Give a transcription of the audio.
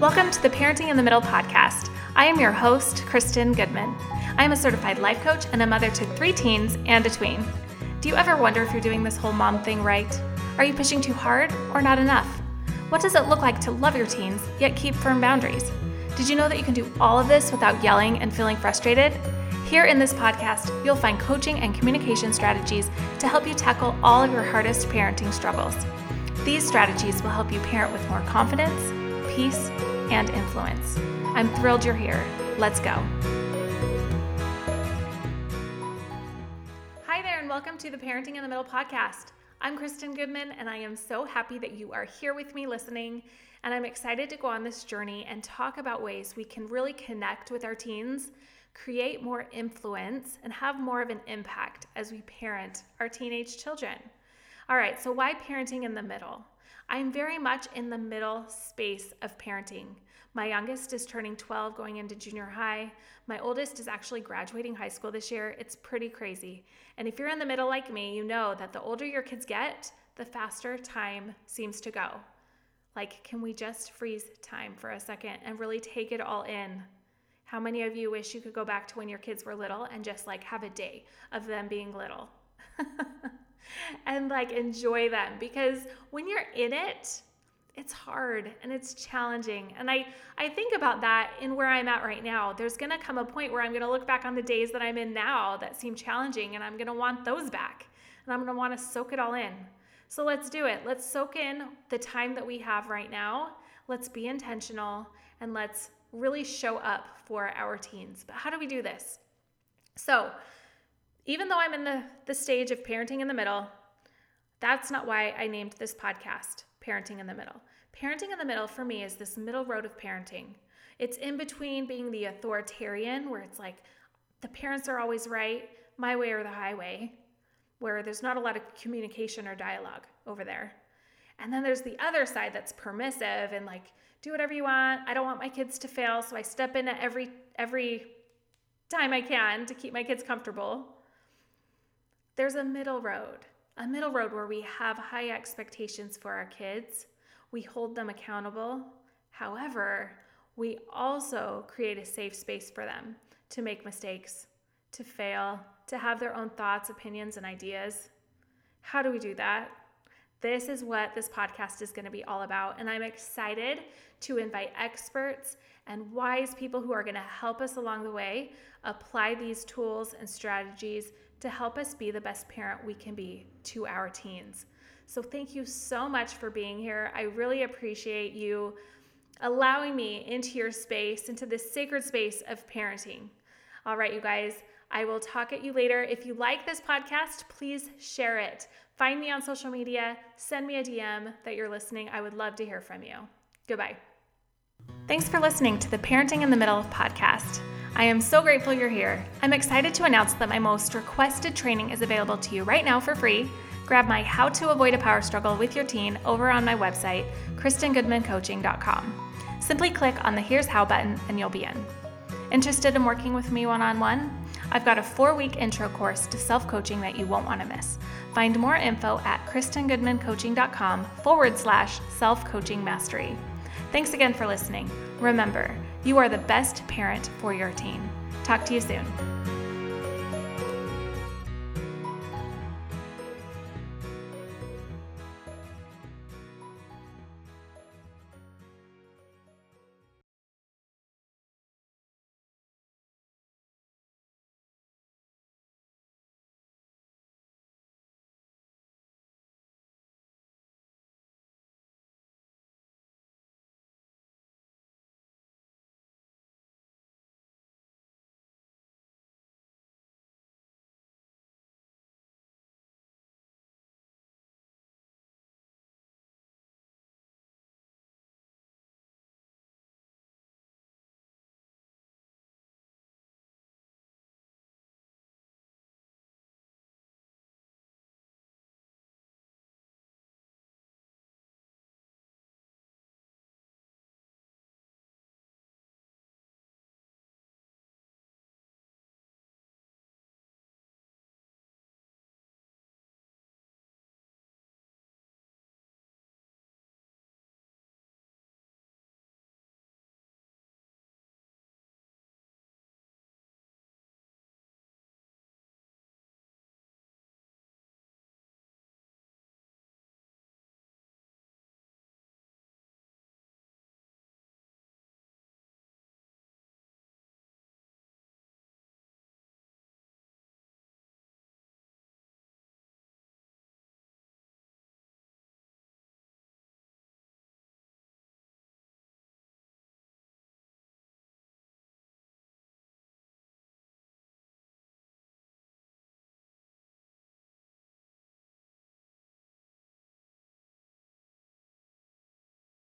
Welcome to the Parenting in the Middle podcast. I am your host, Kristen Goodman. I am a certified life coach and a mother to three teens and a tween. Do you ever wonder if you're doing this whole mom thing right? Are you pushing too hard or not enough? What does it look like to love your teens yet keep firm boundaries? Did you know that you can do all of this without yelling and feeling frustrated? Here in this podcast, you'll find coaching and communication strategies to help you tackle all of your hardest parenting struggles. These strategies will help you parent with more confidence, peace, and influence. I'm thrilled you're here. Let's go. Hi there, and welcome to the Parenting in the Middle podcast. I'm Kristen Goodman, and I am so happy that you are here with me listening. And I'm excited to go on this journey and talk about ways we can really connect with our teens, create more influence, and have more of an impact as we parent our teenage children. All right, so why parenting in the middle? I'm very much in the middle space of parenting. My youngest is turning 12 going into junior high. My oldest is actually graduating high school this year. It's pretty crazy. And if you're in the middle like me, you know that the older your kids get, the faster time seems to go. Like, can we just freeze time for a second and really take it all in? How many of you wish you could go back to when your kids were little and just like have a day of them being little? and like enjoy them because when you're in it, it's hard and it's challenging. And I I think about that in where I'm at right now. There's going to come a point where I'm going to look back on the days that I'm in now that seem challenging and I'm going to want those back. And I'm going to want to soak it all in. So let's do it. Let's soak in the time that we have right now. Let's be intentional and let's really show up for our teens. But how do we do this? So, even though I'm in the, the stage of parenting in the middle, that's not why I named this podcast Parenting in the Middle. Parenting in the Middle for me is this middle road of parenting. It's in between being the authoritarian, where it's like the parents are always right, my way or the highway, where there's not a lot of communication or dialogue over there. And then there's the other side that's permissive and like, do whatever you want. I don't want my kids to fail, so I step in at every every time I can to keep my kids comfortable. There's a middle road, a middle road where we have high expectations for our kids, we hold them accountable. However, we also create a safe space for them to make mistakes, to fail, to have their own thoughts, opinions, and ideas. How do we do that? This is what this podcast is going to be all about. And I'm excited to invite experts and wise people who are going to help us along the way apply these tools and strategies to help us be the best parent we can be to our teens. So, thank you so much for being here. I really appreciate you allowing me into your space, into this sacred space of parenting. All right, you guys, I will talk at you later. If you like this podcast, please share it. Find me on social media, send me a DM that you're listening. I would love to hear from you. Goodbye. Thanks for listening to the Parenting in the Middle podcast. I am so grateful you're here. I'm excited to announce that my most requested training is available to you right now for free. Grab my How to Avoid a Power Struggle with Your Teen over on my website, KristenGoodmanCoaching.com. Simply click on the Here's How button and you'll be in. Interested in working with me one on one? I've got a four week intro course to self coaching that you won't want to miss. Find more info at KristenGoodmanCoaching.com forward slash self coaching mastery. Thanks again for listening. Remember, you are the best parent for your teen. Talk to you soon.